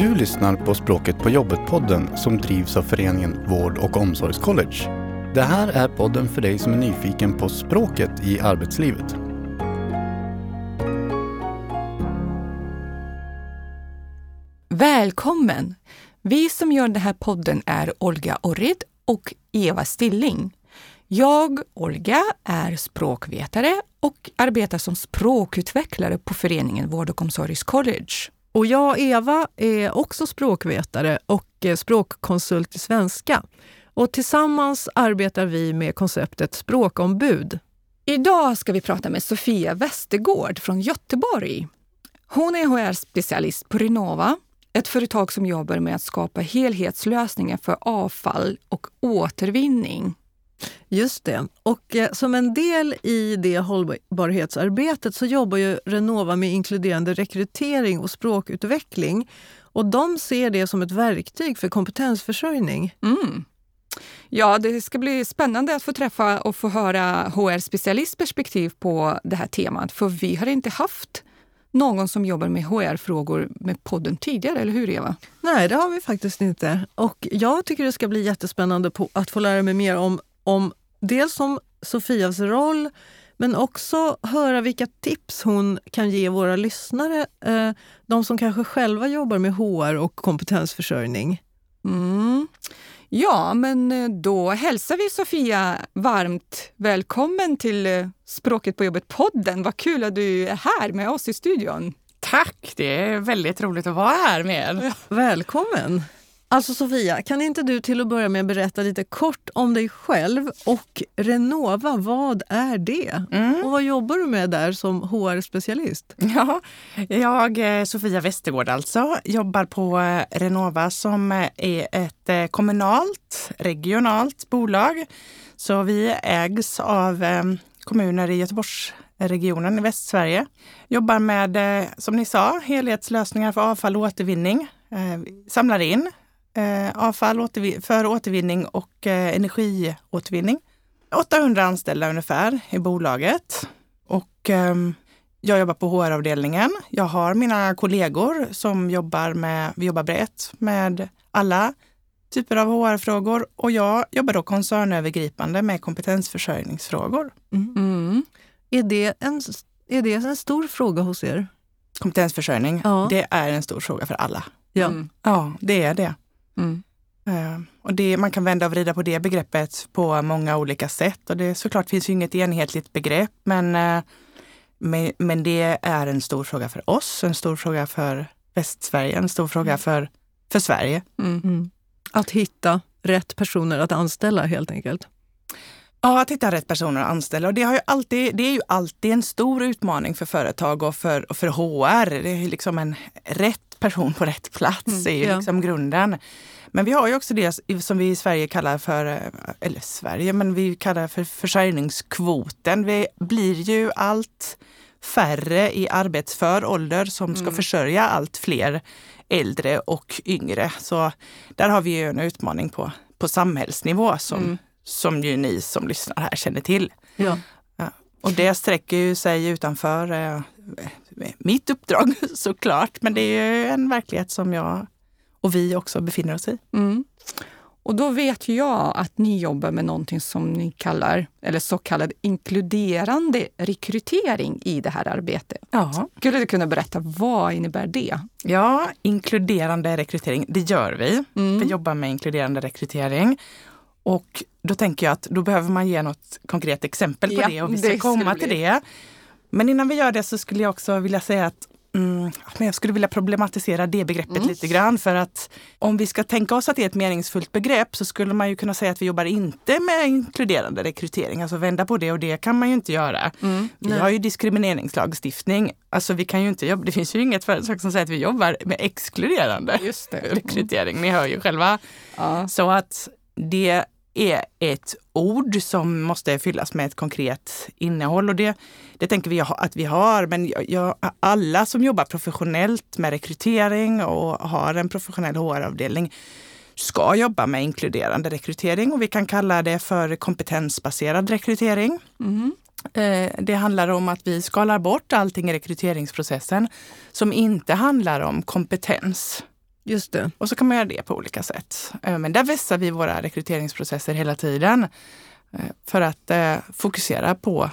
Du lyssnar på Språket på jobbet-podden som drivs av föreningen Vård och omsorgscollege. Det här är podden för dig som är nyfiken på språket i arbetslivet. Välkommen! Vi som gör den här podden är Olga Orrid och Eva Stilling. Jag, Olga, är språkvetare och arbetar som språkutvecklare på föreningen Vård och omsorgscollege. Och jag, Eva, är också språkvetare och eh, språkkonsult i svenska. Och tillsammans arbetar vi med konceptet språkombud. Idag ska vi prata med Sofia Westergård från Göteborg. Hon är HR-specialist på Renova, ett företag som jobbar med att skapa helhetslösningar för avfall och återvinning. Just det. Och eh, som en del i det hållbarhetsarbetet så jobbar ju Renova med inkluderande rekrytering och språkutveckling. Och de ser det som ett verktyg för kompetensförsörjning. Mm. Ja, det ska bli spännande att få träffa och få höra HR-specialistperspektiv på det här temat, för vi har inte haft någon som jobbar med HR-frågor med podden tidigare, eller hur Eva? Nej, det har vi faktiskt inte. Och jag tycker det ska bli jättespännande att få lära mig mer om, om dels om Sofias roll, men också höra vilka tips hon kan ge våra lyssnare, eh, de som kanske själva jobbar med HR och kompetensförsörjning. Mm. Ja, men eh, då hälsar vi Sofia varmt välkommen till eh, Språket på jobbet-podden. Vad kul att du är här med oss i studion. Tack! Det är väldigt roligt att vara här med er. Välkommen! Alltså Sofia, kan inte du till att börja med berätta lite kort om dig själv och Renova, vad är det? Mm. Och vad jobbar du med där som HR-specialist? Ja, jag, eh, Sofia Westergård alltså, jobbar på eh, Renova som är ett eh, kommunalt, regionalt bolag. Så vi ägs av kommuner i Göteborgsregionen i Västsverige. Jobbar med, som ni sa, helhetslösningar för avfall och återvinning. Samlar in eh, avfall för återvinning och eh, energiåtervinning. 800 anställda ungefär i bolaget. Och eh, jag jobbar på HR-avdelningen. Jag har mina kollegor som jobbar med, vi jobbar brett med alla typer av HR-frågor och jag jobbar då koncernövergripande med kompetensförsörjningsfrågor. Mm. Mm. Är, det en, är det en stor fråga hos er? Kompetensförsörjning, ja. det är en stor fråga för alla. Ja, mm. ja det är det. Mm. Uh, och det, man kan vända och vrida på det begreppet på många olika sätt. Och det såklart finns ju inget enhetligt begrepp, men, uh, men, men, det är en stor fråga för oss, en stor fråga för Västsverige, en stor fråga mm. för, för Sverige. Mm. mm. Att hitta rätt personer att anställa helt enkelt. Ja, att hitta rätt personer att anställa. Och det, har ju alltid, det är ju alltid en stor utmaning för företag och för, och för HR. Det är liksom en rätt person på rätt plats mm, är ju ja. liksom grunden. Men vi har ju också det som vi i Sverige kallar för, eller Sverige, men vi kallar för försörjningskvoten. Vi blir ju allt färre i arbetsför ålder som ska mm. försörja allt fler äldre och yngre. Så där har vi ju en utmaning på, på samhällsnivå som, mm. Som ju ni som lyssnar här känner till. Ja. Och det sträcker ju sig utanför eh, mitt uppdrag såklart. Men det är ju en verklighet som jag och vi också befinner oss i. Mm. Och då vet jag att ni jobbar med någonting som ni kallar, eller så kallad inkluderande rekrytering i det här arbetet. Ja. Skulle du kunna berätta, vad innebär det? Ja, inkluderande rekrytering, det gör vi. Mm. Vi jobbar med inkluderande rekrytering. Och då tänker jag att då behöver man ge något konkret exempel på ja, det och vi ska komma till det. Men innan vi gör det så skulle jag också vilja säga att Mm, jag skulle vilja problematisera det begreppet mm. lite grann. För att om vi ska tänka oss att det är ett meningsfullt begrepp så skulle man ju kunna säga att vi jobbar inte med inkluderande rekrytering. Alltså vända på det och det kan man ju inte göra. Mm. Vi har ju diskrimineringslagstiftning. Alltså vi kan ju inte jobba, det finns ju inget företag som säger att vi jobbar med exkluderande rekrytering. Ni hör ju själva. Ja. Så att det är ett ord som måste fyllas med ett konkret innehåll. Och det, det tänker vi att vi har. Men jag, alla som jobbar professionellt med rekrytering och har en professionell HR-avdelning ska jobba med inkluderande rekrytering och vi kan kalla det för kompetensbaserad rekrytering. Mm. Det handlar om att vi skalar bort allting i rekryteringsprocessen som inte handlar om kompetens. Just det. Och så kan man göra det på olika sätt. Eh, men där vässar vi våra rekryteringsprocesser hela tiden eh, för att eh, fokusera på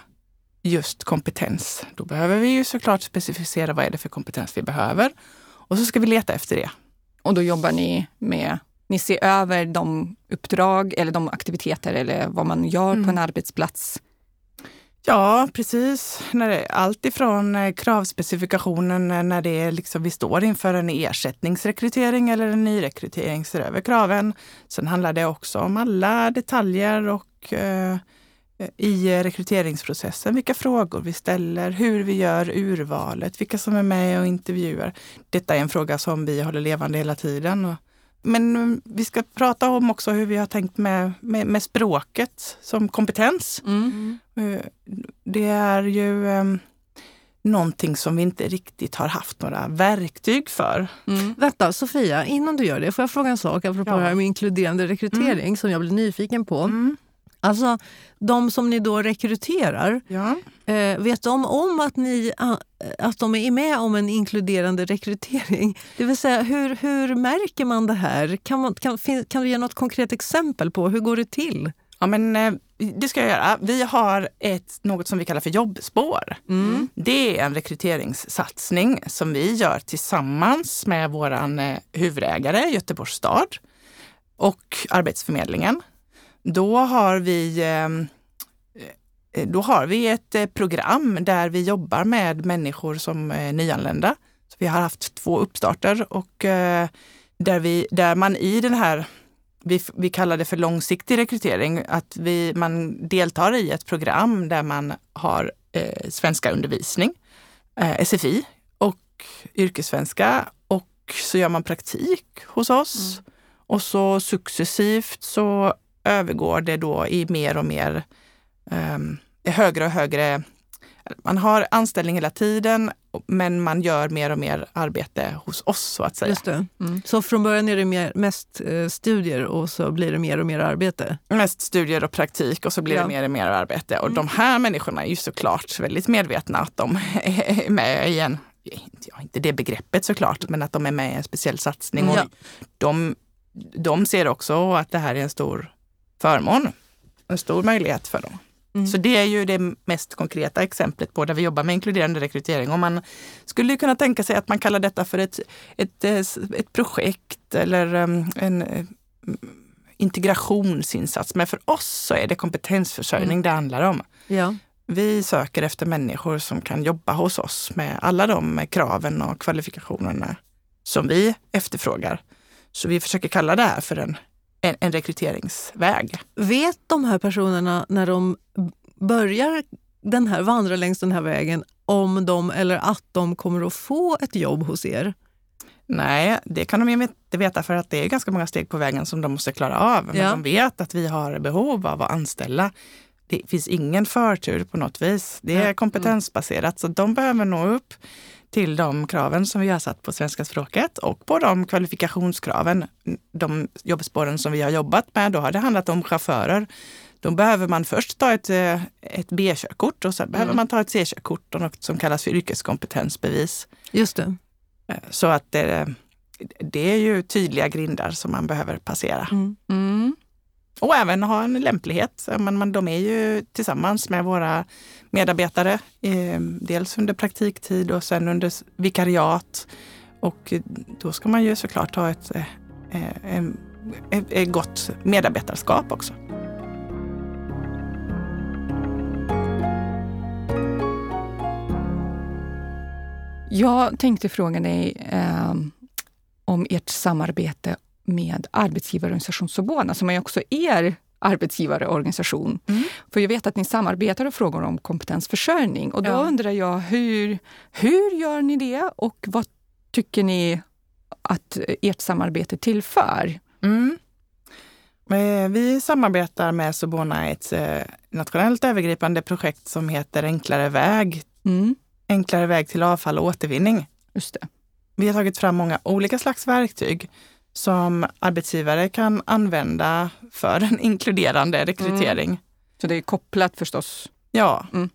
just kompetens. Då behöver vi ju såklart specificera vad är det för kompetens vi behöver och så ska vi leta efter det. Och då jobbar ni med ni ser över de uppdrag eller de aktiviteter eller vad man gör mm. på en arbetsplats Ja, precis. allt ifrån eh, kravspecifikationen eh, när det är liksom, vi står inför en ersättningsrekrytering eller en nyrekrytering, ser över kraven. Sen handlar det också om alla detaljer och eh, i rekryteringsprocessen, vilka frågor vi ställer, hur vi gör urvalet, vilka som är med och intervjuar. Detta är en fråga som vi håller levande hela tiden. Men mm, vi ska prata om också hur vi har tänkt med, med, med språket som kompetens. Mm. Eh, det är ju um, någonting som vi inte riktigt har haft några verktyg för. Mm. Vänta, Sofia, innan du gör det, får jag fråga en sak apropå ja. det här med inkluderande rekrytering mm. som jag blir nyfiken på. Mm. Alltså, de som ni då rekryterar, ja. eh, vet de om att, ni, att de är med om en inkluderande rekrytering? Det vill säga, hur, hur märker man det här? Kan, man, kan, kan du ge något konkret exempel på hur går det till? Ja, men eh, det ska jag göra. Vi har ett, något som vi kallar för jobbspår. Mm. Det är en rekryteringssatsning som vi gör tillsammans med vår eh, huvudägare Göteborgs stad och Arbetsförmedlingen. Då har vi ehm, eh, då har vi ett program där vi jobbar med människor som är nyanlända. Så vi har haft två uppstarter och där, vi, där man i den här, vi, vi kallar det för långsiktig rekrytering, att vi, man deltar i ett program där man har eh, svenska undervisning, eh, SFI och yrkessvenska och så gör man praktik hos oss. Mm. Och så successivt så övergår det då i mer och mer um, högre och högre man har anställning hela tiden men man gör mer och mer arbete hos oss så att säga. Just det. Mm. Så från början är det mer, mest eh, studier och så blir det mer och mer arbete? Mest studier och praktik och så blir ja. det mer och mer arbete. Och mm. de här människorna är ju såklart väldigt medvetna att de är med i en, ja, inte det begreppet såklart, men att de är med i en speciell satsning. Och de, de ser också att det här är en stor förmån. En stor möjlighet för dem. Mm. Så det är ju det mest konkreta exemplet på där vi jobbar med inkluderande rekrytering. Och man skulle kunna tänka sig att man kallar detta för ett, ett, eh, ett projekt eller um, en uh, integrationsinsats. Men för oss så är det kompetensförsörjning mm. det handlar om. Ja. Vi söker efter människor som kan jobba hos oss med alla de kraven och kvalifikationerna som vi efterfrågar. Så vi försöker kalla det här för en en, en rekryteringsväg. Vet de här personerna när de börjar den här, vandra längs den här vägen om de eller att de kommer att få ett jobb hos er? Nej, det kan de inte veta för att det är ganska många steg på vägen som de måste klara av. Men ja. de vet att vi har behov av att anställa. Det finns ingen förtur på något vis. Det är kompetensbaserat så de behöver nå upp till de kraven som vi har satt på svenska språket och på de kvalifikationskraven, de jobbspåren som vi har jobbat med. Då har det handlat om chaufförer. Då behöver man först ta ett, eh, ett B-körkort och sen mm. behöver man ta ett C-körkort och något som kallas för yrkeskompetensbevis. Just det. Eh, så att det, det är ju tydliga grindar som man behöver passera. Mm. Mm. Och även ha en lämplighet. Men, de är ju tillsammans med våra medarbetare, eh, dels under praktiktid och sen under vikariat. Och eh, då ska man ju såklart ha ett, eh, eh ett, ett gott medarbetarskap också. Jag tänkte fråga dig eh, om ert samarbete med arbetsgivarorganisation Sobona, som är också er arbetsgivarorganisation. Mm. För jag vet att ni samarbetar och frågar om kompetensförsörjning. Och då ja. undrar jag, hur, hur gör ni det och vad tycker ni att ert samarbete tillför? Mm. Eh, vi samarbetar med Sobona i ett eh, nationellt övergripande projekt som heter Enklare väg. Mm. Enklare väg till avfall och återvinning. Just det. Vi har tagit fram många olika slags verktyg som arbetsgivare kan använda för en inkluderande rekrytering. Mm. Så det är kopplat förstås? Ja. Mm.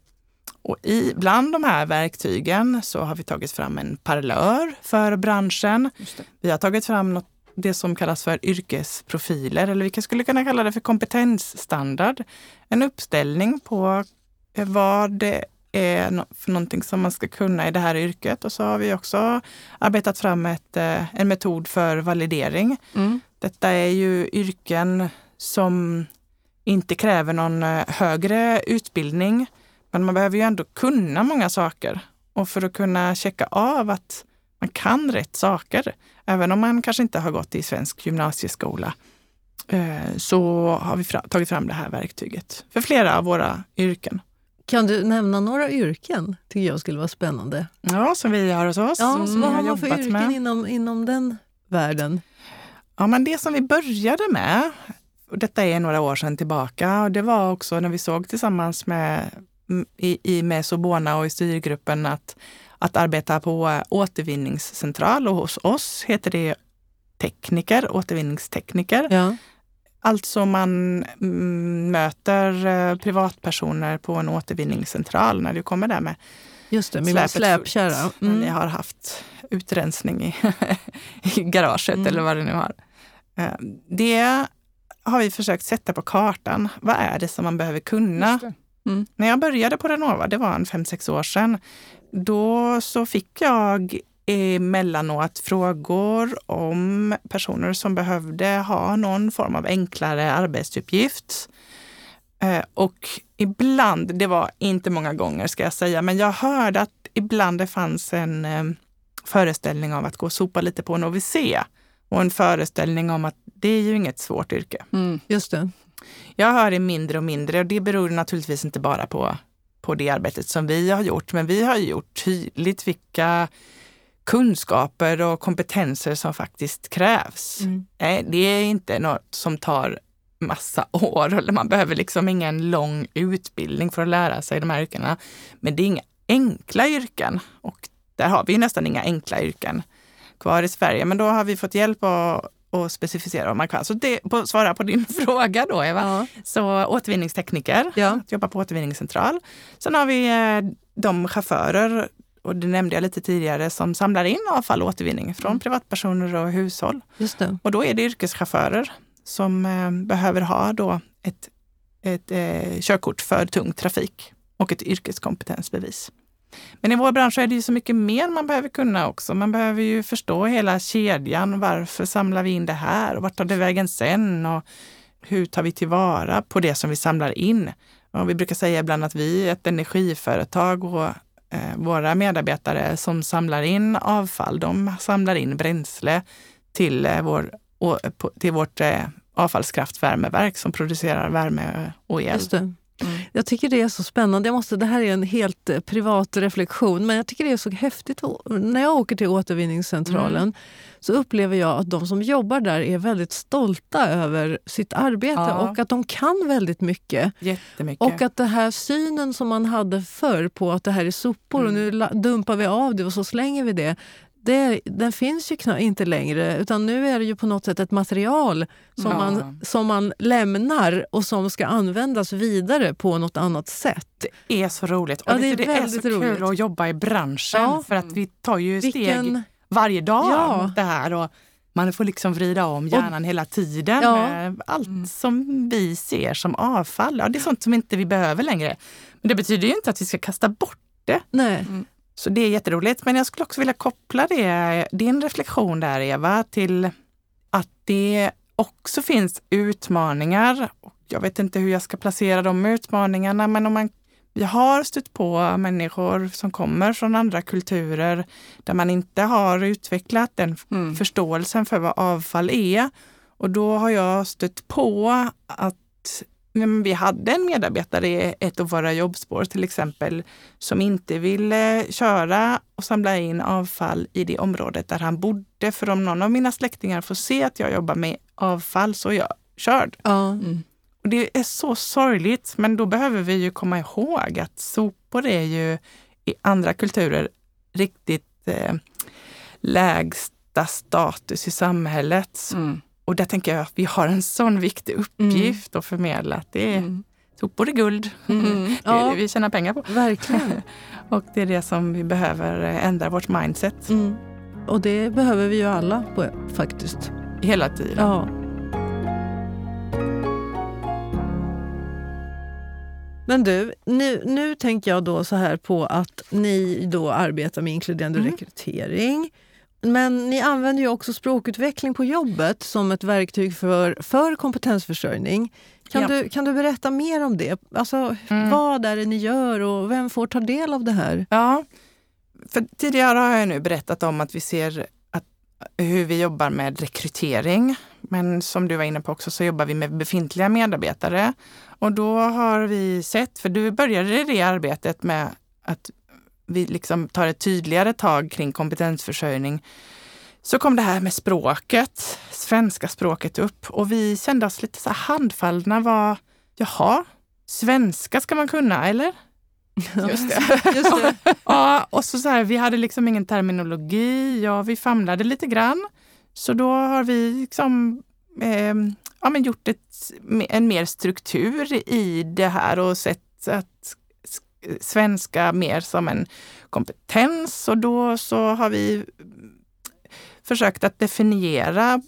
Och i, bland de här verktygen så har vi tagit fram en parlör för branschen. Vi har tagit fram något, det som kallas för yrkesprofiler, eller vi skulle kunna kalla det för kompetensstandard. En uppställning på vad det är för någonting som man ska kunna i det här yrket. Och så har vi också arbetat fram ett, eh, en metod för validering. Mm. Detta är ju yrken som inte kräver någon eh, högre utbildning. Men man behöver ju ändå kunna många saker. Och för att kunna checka av att man kan rätt saker, även om man kanske inte har gått i svensk gymnasieskola, eh, så har vi tagit fram det här verktyget för flera av våra yrken. Kan du nämna några yrken? tycker jag skulle vara spännande. Ja, som vi har hos oss. Ja, vad har man för yrken inom, inom den världen? Ja, men det som vi började med, och detta är några år sedan tillbaka, och det var också när vi såg tillsammans med, i, i med Sobona och i styrgruppen att, att arbeta på återvinningscentral och hos oss heter det tekniker, återvinningstekniker. Ja. Alltså man mm, möter eh, privatpersoner på en återvinningscentral när du kommer där med Just det, med släpkärra. Mm. Ni har haft utrensning i, i garaget mm. eller vad det nu har. Eh, det har vi försökt sätta på kartan. Vad är det som man behöver kunna? Mm. När jag började på Renova, det var en fem sex år sedan, då så fick jag emellanåt frågor om personer som behövde ha någon form av enklare arbetsuppgift. Eh, och ibland, det var inte många gånger ska jag säga, men jag hörde att ibland det fanns en eh, föreställning av att gå och sopa lite på en OVC och en föreställning om att det är ju inget svårt yrke. Mm, just det. Jag hör det mindre och mindre och det beror naturligtvis inte bara på, på det arbetet som vi har gjort, men vi har gjort tydligt vilka kunskaper och kompetenser som faktiskt krävs. Mm. Det är inte något som tar massa år eller man behöver liksom ingen lång utbildning för att lära sig de här yrkena. Men det är inga enkla yrken och där har vi nästan inga enkla yrken kvar i Sverige. Men då har vi fått hjälp att och specificera om man kan. Så det, på, svara på din fråga då Eva. Ja. Så återvinningstekniker, ja. att jobba på återvinningscentral. Sen har vi eh, de chaufförer och det nämnde jag lite tidigare, som samlar in avfall och återvinning från mm. privatpersoner och hushåll. Just det. Och då är det yrkeschaufförer som eh, behöver ha då ett, ett eh, körkort för tung trafik och ett yrkeskompetensbevis. Men i vår bransch är det ju så mycket mer man behöver kunna också. Man behöver ju förstå hela kedjan. Varför samlar vi in det här och vart tar det vägen sen? Och hur tar vi tillvara på det som vi samlar in? Och vi brukar säga ibland att vi är ett energiföretag och Eh, våra medarbetare som samlar in avfall, de samlar in bränsle till, eh, vår, till vårt eh, avfallskraftvärmeverk som producerar värme och el. Mm. Jag tycker det är så spännande. Jag måste, det här är en helt eh, privat reflektion, men jag tycker det är så häftigt. När jag åker till återvinningscentralen mm. så upplever jag att de som jobbar där är väldigt stolta över sitt arbete ja. och att de kan väldigt mycket. Jättemycket. Och att den här synen som man hade förr på att det här är sopor mm. och nu dumpar vi av det och så slänger vi det det, den finns ju inte längre. Utan nu är det ju på något sätt ett material som, ja. man, som man lämnar och som ska användas vidare på något annat sätt. Det är så roligt. Och ja, det, är, det är så roligt. kul att jobba i branschen ja. för att vi tar ju Vilken... steg varje dag ja. det här. Och man får liksom vrida om hjärnan och, hela tiden. Ja. Allt mm. som vi ser som avfall, ja, det är sånt som inte vi behöver längre. Men det betyder ju inte att vi ska kasta bort det. Nej. Så det är jätteroligt. Men jag skulle också vilja koppla det, din reflektion där Eva, till att det också finns utmaningar. Jag vet inte hur jag ska placera de utmaningarna, men om man, vi har stött på människor som kommer från andra kulturer där man inte har utvecklat den mm. förståelsen för vad avfall är. Och då har jag stött på att vi hade en medarbetare i ett av våra jobbspår till exempel som inte ville köra och samla in avfall i det området där han bodde. För om någon av mina släktingar får se att jag jobbar med avfall så är jag körd. Mm. Och det är så sorgligt, men då behöver vi ju komma ihåg att sopor är ju i andra kulturer riktigt eh, lägsta status i samhället. Mm. Och där tänker jag att vi har en sån viktig uppgift mm. att förmedla. Att det är, mm. sopor är guld. Mm. det är det vi tjänar pengar på. Verkligen. och det är det som vi behöver ändra vårt mindset. Mm. Och det behöver vi ju alla på, faktiskt. Hela tiden. Ja. Men du, nu, nu tänker jag då så här på att ni då arbetar med inkluderande mm. rekrytering. Men ni använder ju också språkutveckling på jobbet som ett verktyg för, för kompetensförsörjning. Kan, ja. du, kan du berätta mer om det? Alltså, mm. Vad är det ni gör och vem får ta del av det här? Ja, för tidigare har jag nu berättat om att vi ser att, hur vi jobbar med rekrytering. Men som du var inne på också så jobbar vi med befintliga medarbetare. Och då har vi sett, för du började det arbetet med att vi liksom tar ett tydligare tag kring kompetensförsörjning. Så kom det här med språket, svenska språket upp och vi kände oss lite så handfallna. Var, jaha, svenska ska man kunna eller? Just det. Just det. ja, och så, så här, vi hade liksom ingen terminologi. Ja, vi famlade lite grann. Så då har vi liksom, eh, ja, men gjort ett, en mer struktur i det här och sett att svenska mer som en kompetens. Och då så har vi försökt att definiera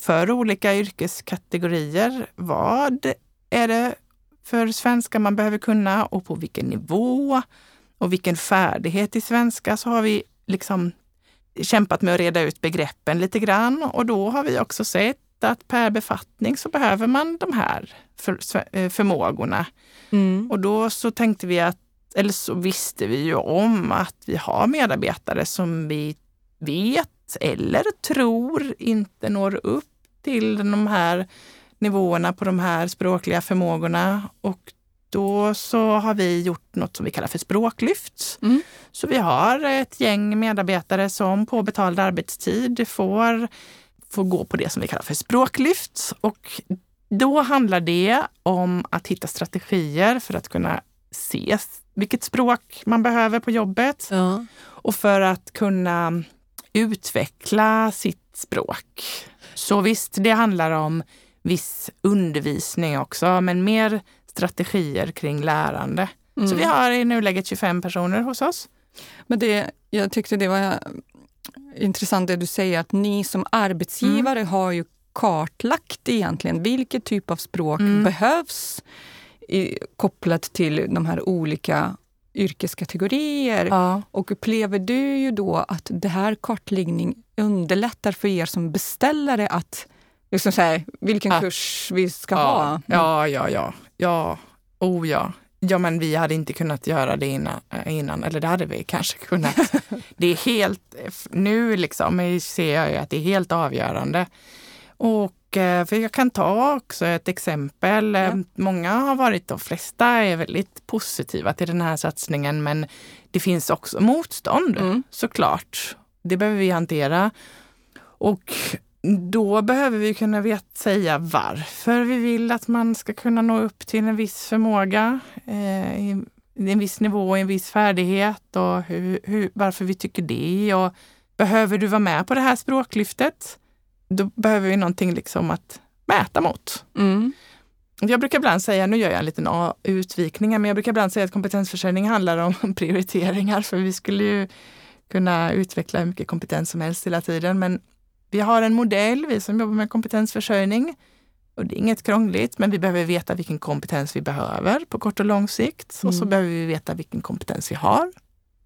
för olika yrkeskategorier. Vad är det för svenska man behöver kunna? Och på vilken nivå? Och vilken färdighet i svenska? Så har vi liksom kämpat med att reda ut begreppen lite grann. Och då har vi också sett att per befattning så behöver man de här för, eh, förmågorna. Mm. Och då så tänkte vi att, eller så visste vi ju om att vi har medarbetare som vi vet eller tror inte når upp till de här nivåerna på de här språkliga förmågorna. Och då så har vi gjort något som vi kallar för språklyft. Mm. Så vi har ett gäng medarbetare som på betald arbetstid får, får gå på det som vi kallar för språklyft. Och då handlar det om att hitta strategier för att kunna se vilket språk man behöver på jobbet. Ja. Och för att kunna utveckla sitt språk. Så visst, det handlar om viss undervisning också, men mer strategier kring lärande. Mm. Så vi har i nuläget 25 personer hos oss. Men det, jag tyckte det var intressant det du säger, att ni som arbetsgivare mm. har ju kartlagt egentligen vilket typ av språk mm. behövs i, kopplat till de här olika yrkeskategorier. Ja. Och upplever du ju då att det här kartläggning underlättar för er som beställare att liksom så här, vilken ja. kurs vi ska ja. ha? Mm. Ja, ja, ja. Ja, oh ja. Ja, men vi hade inte kunnat göra det innan, eh, innan eller det hade vi kanske kunnat. det är helt, nu liksom ser jag ju att det är helt avgörande. Och eh, för jag kan ta också ett exempel. Ja. Många har varit, de flesta är väldigt positiva till den här satsningen, men det finns också motstånd mm. såklart. Det behöver vi hantera. Och då behöver vi kunna vet, säga varför vi vill att man ska kunna nå upp till en viss förmåga, eh, i, en viss nivå, en viss färdighet och hur, hur, varför vi tycker det. Och behöver du vara med på det här språklyftet? Då behöver vi någonting liksom att mäta mot. Mm. Jag brukar ibland säga, nu gör jag en liten utvikning, men jag brukar ibland säga att kompetensförsörjning handlar om prioriteringar, för vi skulle ju kunna utveckla hur mycket kompetens som helst hela tiden. Men vi har en modell, vi som jobbar med kompetensförsörjning. Och det är inget krångligt, men vi behöver veta vilken kompetens vi behöver på kort och lång sikt. Mm. Och så mm. behöver vi veta vilken kompetens vi har.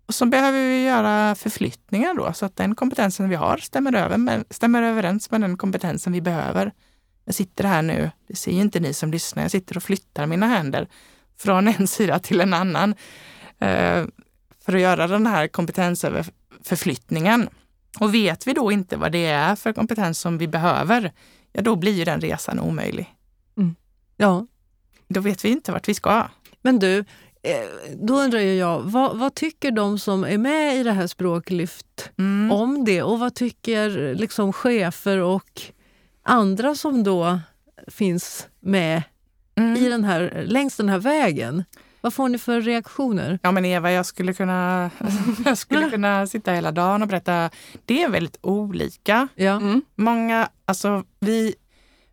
Och så behöver vi göra förflyttningar då, så att den kompetensen vi har stämmer, över med, stämmer överens med den kompetensen vi behöver. Jag sitter här nu, det ser inte ni som lyssnar, jag sitter och flyttar mina händer från en sida till en annan eh, för att göra den här kompetensförflyttningen. Och vet vi då inte vad det är för kompetens som vi behöver, ja då blir ju den resan omöjlig. Mm. Ja. Då vet vi inte vart vi ska. Men du, eh, då undrar jag, vad, vad, tycker de som är med i det här Språklyft mm. om det? Och vad tycker liksom chefer och andra som då finns med mm. i den här, längs den här vägen? Vad får ni för reaktioner? Ja men Eva, jag skulle kunna, jag skulle kunna sitta hela dagen och berätta. Det är väldigt olika. Ja. Mm. Många, alltså vi,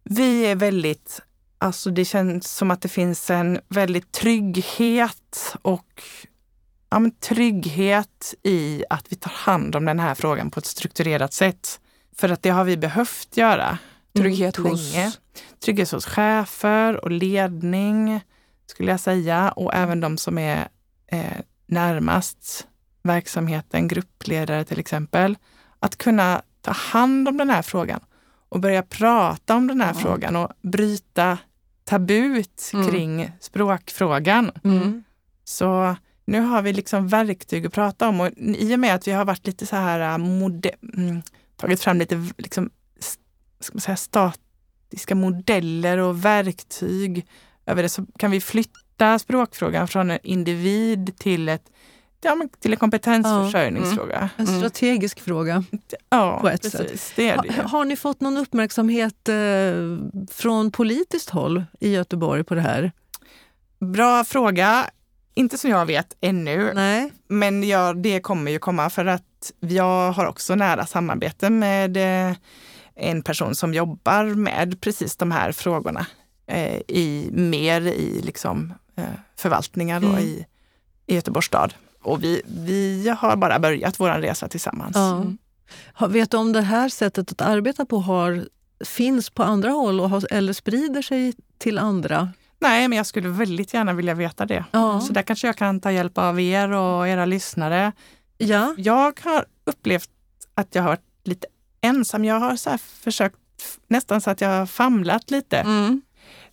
vi är väldigt Alltså det känns som att det finns en väldigt trygghet och ja, men trygghet i att vi tar hand om den här frågan på ett strukturerat sätt. För att det har vi behövt göra. Trygghet hos? Länge. Trygghet hos chefer och ledning skulle jag säga. Och även de som är eh, närmast verksamheten, gruppledare till exempel. Att kunna ta hand om den här frågan och börja prata om den här mm. frågan och bryta tabut mm. kring språkfrågan. Mm. Så nu har vi liksom verktyg att prata om och i och med att vi har varit lite så här äh, mm, tagit fram lite liksom, ska man säga, statiska modeller och verktyg över det så kan vi flytta språkfrågan från en individ till ett ja, till en kompetensförsörjningsfråga. Mm. En strategisk mm. fråga ja, på ett precis, sätt. Det det. Har, har, ni fått någon uppmärksamhet eh, från politiskt håll i Göteborg på det här? Bra fråga. Inte som jag vet ännu, Nej. men ja, det kommer ju komma för att jag har också nära samarbete med eh, en person som jobbar med precis de här frågorna eh, i, mer i liksom, eh, förvaltningar mm. i, i Göteborgs stad. Och vi, vi har bara börjat vår resa tillsammans. Ja. Mm. Vet du om det här sättet att arbeta på har, finns på andra håll och har, eller sprider sig till andra? Nej, men jag skulle väldigt gärna vilja veta det. Ja. Så där kanske jag kan ta hjälp av er och era lyssnare. Ja. Jag har upplevt att jag har varit lite ensam. Jag har så försökt nästan så att jag har famlat lite mm.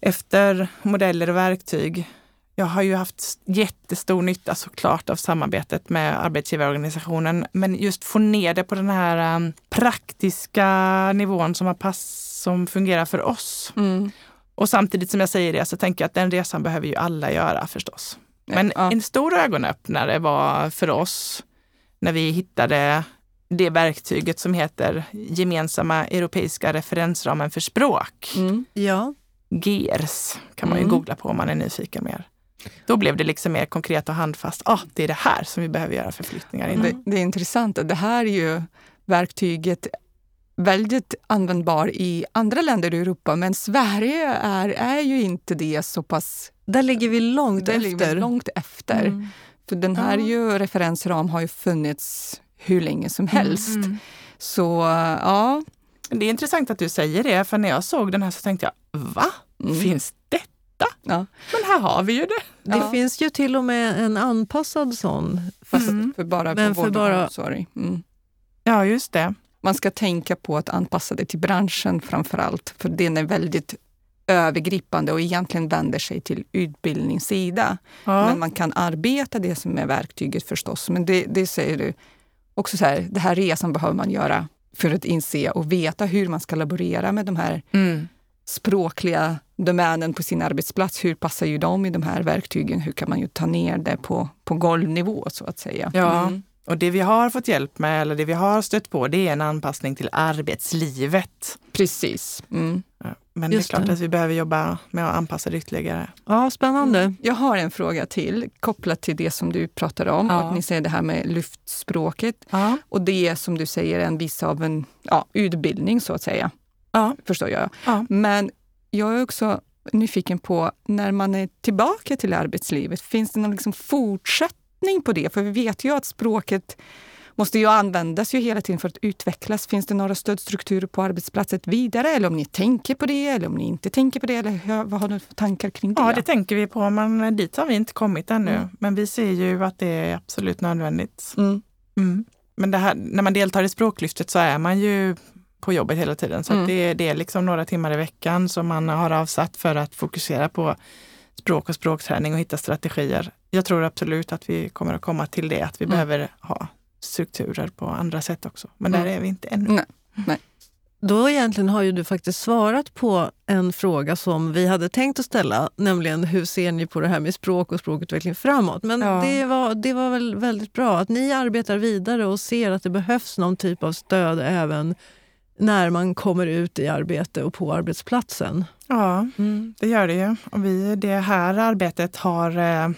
Efter modeller och verktyg. Jag har ju haft jättestor nytta såklart av samarbetet med arbetsgivarorganisationen, men just få ner det på den här um, praktiska nivån som, har pass, som fungerar för oss. Mm. Och samtidigt som jag säger det så tänker jag att den resan behöver ju alla göra förstås. Men ja. en stor ögonöppnare var för oss när vi hittade det verktyget som heter Gemensamma europeiska referensramen för språk. Mm. Ja. GERS kan man ju mm. googla på om man är nyfiken mer. Då blev det liksom mer konkret och handfast. Ah, det är det här som vi behöver göra förflyttningar inom. Det, det är intressant. Det här är ju verktyget väldigt användbar i andra länder i Europa, men Sverige är, är ju inte det så pass... Där ligger vi långt där efter. Ligger vi långt efter. Mm. För den här ja. ju, referensram har ju funnits hur länge som mm, helst. Mm. Så ja. Det är intressant att du säger det, för när jag såg den här så tänkte jag, va? Mm. Finns detta? Ja. Men här har vi ju det. Det ja. finns ju till och med en anpassad sån. Fast mm. för bara Men för bara... Sorry. Mm. Ja, just det. Man ska tänka på att anpassa det till branschen framför allt, för den är väldigt övergripande och egentligen vänder sig till utbildningssida. Ja. Men man kan arbeta det som är verktyget förstås. Men det, det säger du också så här, den här resan behöver man göra för att inse och veta hur man ska laborera med de här mm. Språkliga domänen på sin arbetsplats. Hur passar ju de i de här verktygen? Hur kan man ju ta ner det på, på golvnivå så att säga. Ja. Mm. Och det vi har fått hjälp med, eller det vi har stött på, det är en anpassning till arbetslivet. Precis. Mm. Men Just det är klart det. att vi behöver jobba med att anpassa det ytterligare. Ja, spännande. Mm. Jag har en fråga till kopplat till det som du pratade om. Ja. Att ni säger det här med lyftspråket. Ja. Och det som du säger är en viss av en ja, utbildning så att säga. Ja. Förstår jag. Ja. Men jag är också nyfiken på när man är tillbaka till arbetslivet, finns det någon liksom fortsättning på det? För vi vet ju att språket måste ju användas ju hela tiden för att utvecklas. Finns det några stödstrukturer på arbetsplatsen vidare? Eller om ni tänker på det eller om ni inte tänker på det? Eller vad har ni för tankar kring det? Ja, det tänker vi på, men dit har vi inte kommit ännu. Mm. Men vi ser ju att det är absolut nödvändigt. Mm. Mm. Men här, när man deltar i språklyftet så är man ju på jobbet hela tiden. Så mm. det, det är liksom några timmar i veckan som man har avsatt för att fokusera på språk och språkträning och hitta strategier. Jag tror absolut att vi kommer att komma till det, att vi mm. behöver ha strukturer på andra sätt också. Men där mm. är vi inte ännu. Nej. Nej. Då egentligen har ju du faktiskt svarat på en fråga som vi hade tänkt att ställa, nämligen hur ser ni på det här med språk och språkutveckling framåt? Men ja. det, var, det var väl väldigt bra att ni arbetar vidare och ser att det behövs någon typ av stöd även när man kommer ut i arbete och på arbetsplatsen. Ja, mm. det gör det ju. Och vi, det här arbetet har eh,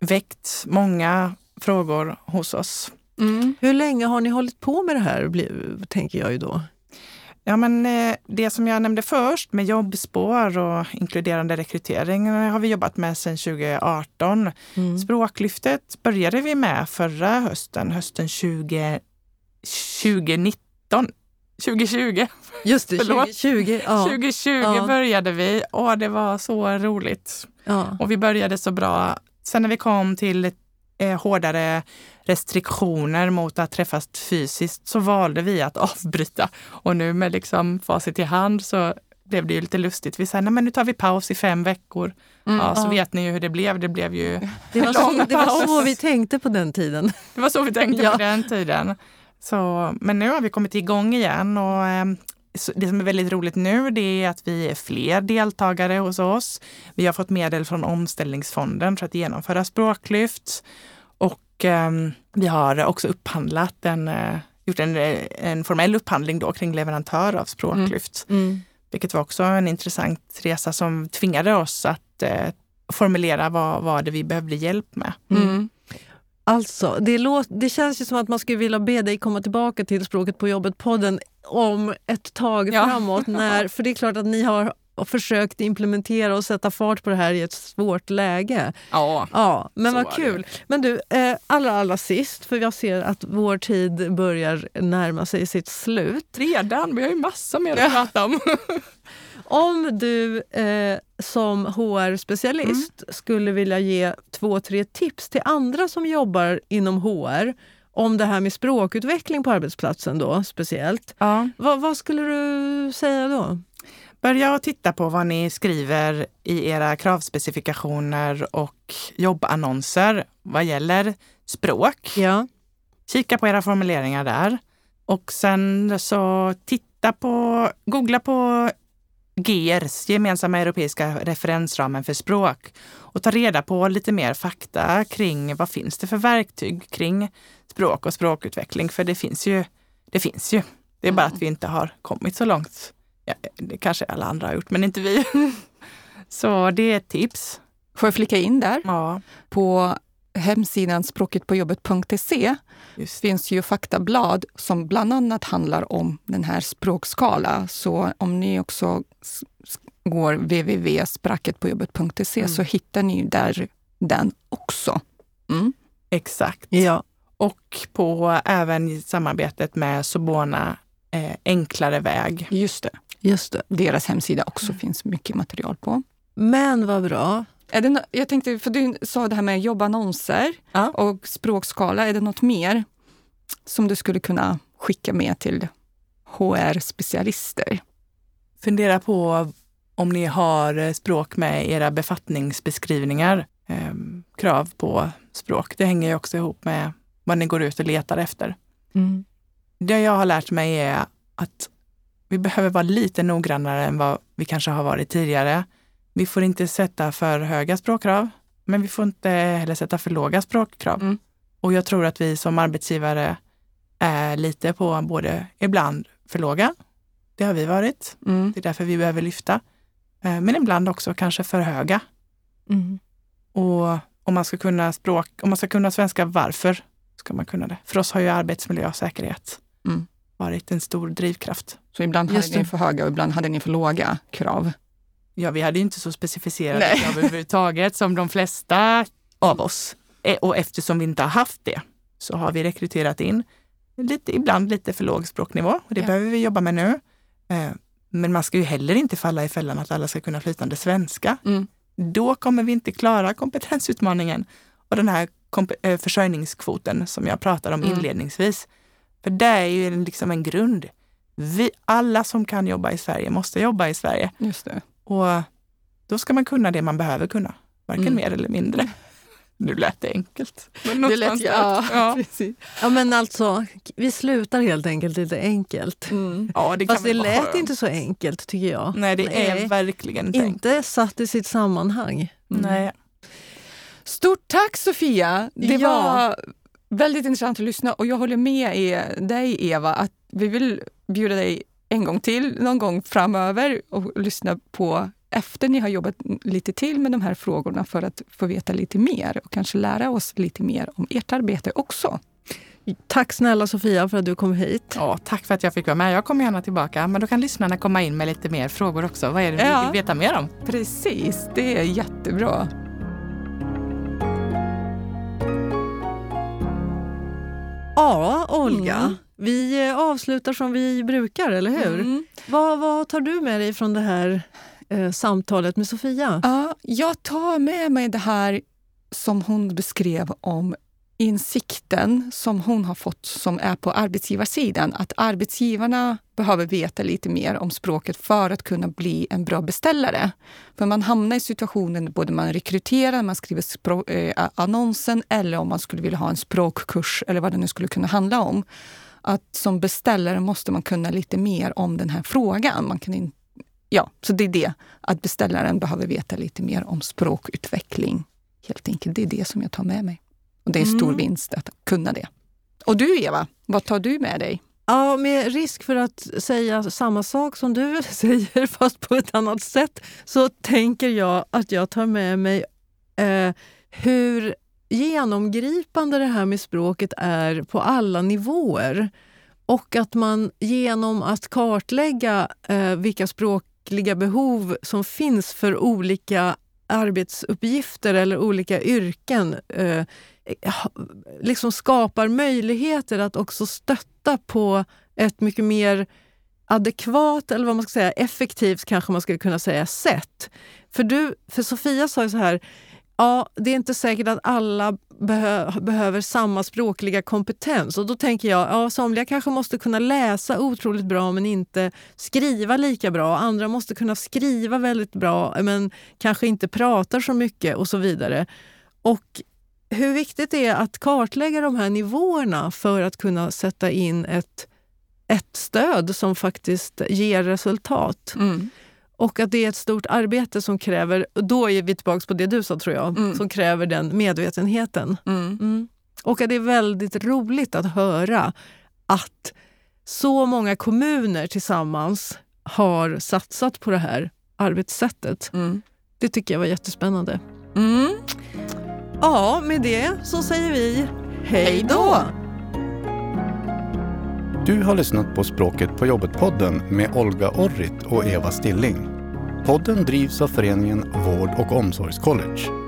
väckt många frågor hos oss. Mm. Hur länge har ni hållit på med det här, tänker jag ju då? Ja, men eh, det som jag nämnde först med jobbspår och inkluderande rekrytering har vi jobbat med sedan 2018. Mm. Språklyftet började vi med förra hösten, hösten 20, 2019. 2020. Just det, 2020. Ja. 2020 ja. började vi och det var så roligt. Ja. Och vi började så bra. Sen när vi kom till eh, hårdare restriktioner mot att träffas fysiskt så valde vi att avbryta. Och nu med liksom facit i hand så blev det ju lite lustigt. Vi sa, nej men nu tar vi paus i fem veckor. Mm, ja, så ja. vet ni ju hur det blev. Det blev ju det var, så, det var så vi tänkte på den tiden. Det var så vi tänkte ja. på den tiden. Så, men nu har vi kommit igång igen och eh, det som är väldigt roligt nu det är att vi är fler deltagare hos oss. Vi har fått medel från omställningsfonden för att genomföra språklyft. Och eh, vi har också upphandlat en, eh, gjort en, en formell upphandling då kring leverantör av språklyft. Mm. Mm. Vilket var också en intressant resa som tvingade oss att eh, formulera vad, vad det vi behövde hjälp med. Mm. Alltså, det, låt, det känns ju som att man skulle vilja be dig komma tillbaka till Språket på jobbet-podden om ett tag ja. framåt. När, för det är klart att ni har försökt implementera och sätta fart på det här i ett svårt läge. Ja, ja Men vad kul. Men du, eh, allra, allra sist, för jag ser att vår tid börjar närma sig sitt slut. Redan? Vi har ju massa mer att prata om. Om du eh, som HR-specialist mm. skulle vilja ge två, tre tips till andra som jobbar inom HR om det här med språkutveckling på arbetsplatsen då speciellt. Ja. Vad, vad skulle du säga då? Börja titta på vad ni skriver i era kravspecifikationer och jobbannonser vad gäller språk. Ja. Kika på era formuleringar där. Och sen så titta på, googla på GERS, gemensamma europeiska referensramen för språk och ta reda på lite mer fakta kring vad finns det för verktyg kring språk och språkutveckling. För det finns ju. Det finns ju. Det är bara att vi inte har kommit så långt. Ja, det kanske alla andra har gjort, men inte vi. så det är ett tips. Får jag flika in där? Ja. På hemsidan språketpåjobbet.se finns ju faktablad som bland annat handlar om den här språkskala. Så om ni också går www.språketpåjobbet.se mm. så hittar ni där den också. Mm. Exakt. Ja. Och på även samarbetet med Sobona eh, Enklare väg. Just det. Just det. Deras hemsida också mm. finns mycket material på. Men vad bra. Är det no jag tänkte, för du sa det här med jobbannonser ja. och språkskala. Är det något mer som du skulle kunna skicka med till HR-specialister? Fundera på om ni har språk med era befattningsbeskrivningar. Eh, krav på språk. Det hänger ju också ihop med vad ni går ut och letar efter. Mm. Det jag har lärt mig är att vi behöver vara lite noggrannare än vad vi kanske har varit tidigare. Vi får inte sätta för höga språkkrav, men vi får inte heller sätta för låga språkkrav. Mm. Och jag tror att vi som arbetsgivare är lite på både ibland för låga, det har vi varit, mm. det är därför vi behöver lyfta, eh, men ibland också kanske för höga. Mm. Och om man ska kunna språk, om man ska kunna svenska, varför ska man kunna det? För oss har ju arbetsmiljö och säkerhet mm. varit en stor drivkraft. Så ibland hade ni för höga och ibland hade ni för låga krav? Ja, vi hade inte så specificerade Nej. krav överhuvudtaget som de flesta av oss. Eh, och eftersom vi inte har haft det så har vi rekryterat in lite, ibland lite för låg språknivå och det ja. behöver vi jobba med nu. Eh, men man ska ju heller inte falla i fällan att alla ska kunna flytande svenska. Mm. Då kommer vi inte klara kompetensutmaningen och den här eh, försörjningskvoten som jag pratade om mm. inledningsvis. För det är ju liksom en grund. Vi, alla som kan jobba i Sverige måste jobba i Sverige. Just det. Och då ska man kunna det man behöver kunna, varken mm. mer eller mindre. Nu lät det enkelt. Men det lät, ja, ja. Precis. ja, men alltså, vi slutar helt enkelt lite enkelt. Mm. Ja, det Fast det lät ha. inte så enkelt tycker jag. Nej, det Nej. är verkligen inte Inte satt i sitt sammanhang. Mm. Nej. Stort tack Sofia! Det ja. var väldigt intressant att lyssna och jag håller med dig Eva att vi vill bjuda dig en gång till någon gång framöver och lyssna på efter ni har jobbat lite till med de här frågorna för att få veta lite mer och kanske lära oss lite mer om ert arbete också. Tack snälla Sofia för att du kom hit. Ja, tack för att jag fick vara med. Jag kommer gärna tillbaka. Men då kan lyssnarna komma in med lite mer frågor också. Vad är det ja, vill veta mer om? Precis, det är jättebra. Ja, Olga. Mm. Vi eh, avslutar som vi brukar, eller hur? Mm. Vad, vad tar du med dig från det här eh, samtalet med Sofia? Ja, jag tar med mig det här som hon beskrev om insikten som hon har fått som är på arbetsgivarsidan, att arbetsgivarna behöver veta lite mer om språket för att kunna bli en bra beställare. För man hamnar i situationen både man rekryterar, man skriver språk, eh, annonsen eller om man skulle vilja ha en språkkurs eller vad det nu skulle kunna handla om. Att som beställare måste man kunna lite mer om den här frågan. Man kan in, ja, så det är det, att beställaren behöver veta lite mer om språkutveckling. Helt enkelt, det är det som jag tar med mig. Och det är en stor mm. vinst att kunna det. Och du Eva, vad tar du med dig? Ja, med risk för att säga samma sak som du säger, fast på ett annat sätt, så tänker jag att jag tar med mig eh, hur genomgripande det här med språket är på alla nivåer. Och att man genom att kartlägga eh, vilka språkliga behov som finns för olika arbetsuppgifter eller olika yrken eh, eh, liksom skapar möjligheter att också stötta på ett mycket mer adekvat, eller vad man ska säga, effektivt kanske man skulle kunna säga, sätt. För, du, för Sofia sa ju så här, ja, det är inte säkert att alla behö behöver samma språkliga kompetens. Och då tänker jag, ja, somliga kanske måste kunna läsa otroligt bra men inte skriva lika bra. Andra måste kunna skriva väldigt bra men kanske inte pratar så mycket och så vidare. Och hur viktigt det är att kartlägga de här nivåerna för att kunna sätta in ett, ett stöd som faktiskt ger resultat. Mm. Och att det är ett stort arbete som kräver, då är vi tillbaka på det du sa tror jag, mm. som kräver den medvetenheten. Mm. mm. Och att det är väldigt roligt att höra att så många kommuner tillsammans har satsat på det här arbetssättet. Mm. Det tycker jag var jättespännande. Mm. Ja, med det så säger vi hej då! Du har lyssnat på Språket på jobbet-podden med Olga Orrit och Eva Stilling. Podden drivs av föreningen Vård och omsorgscollege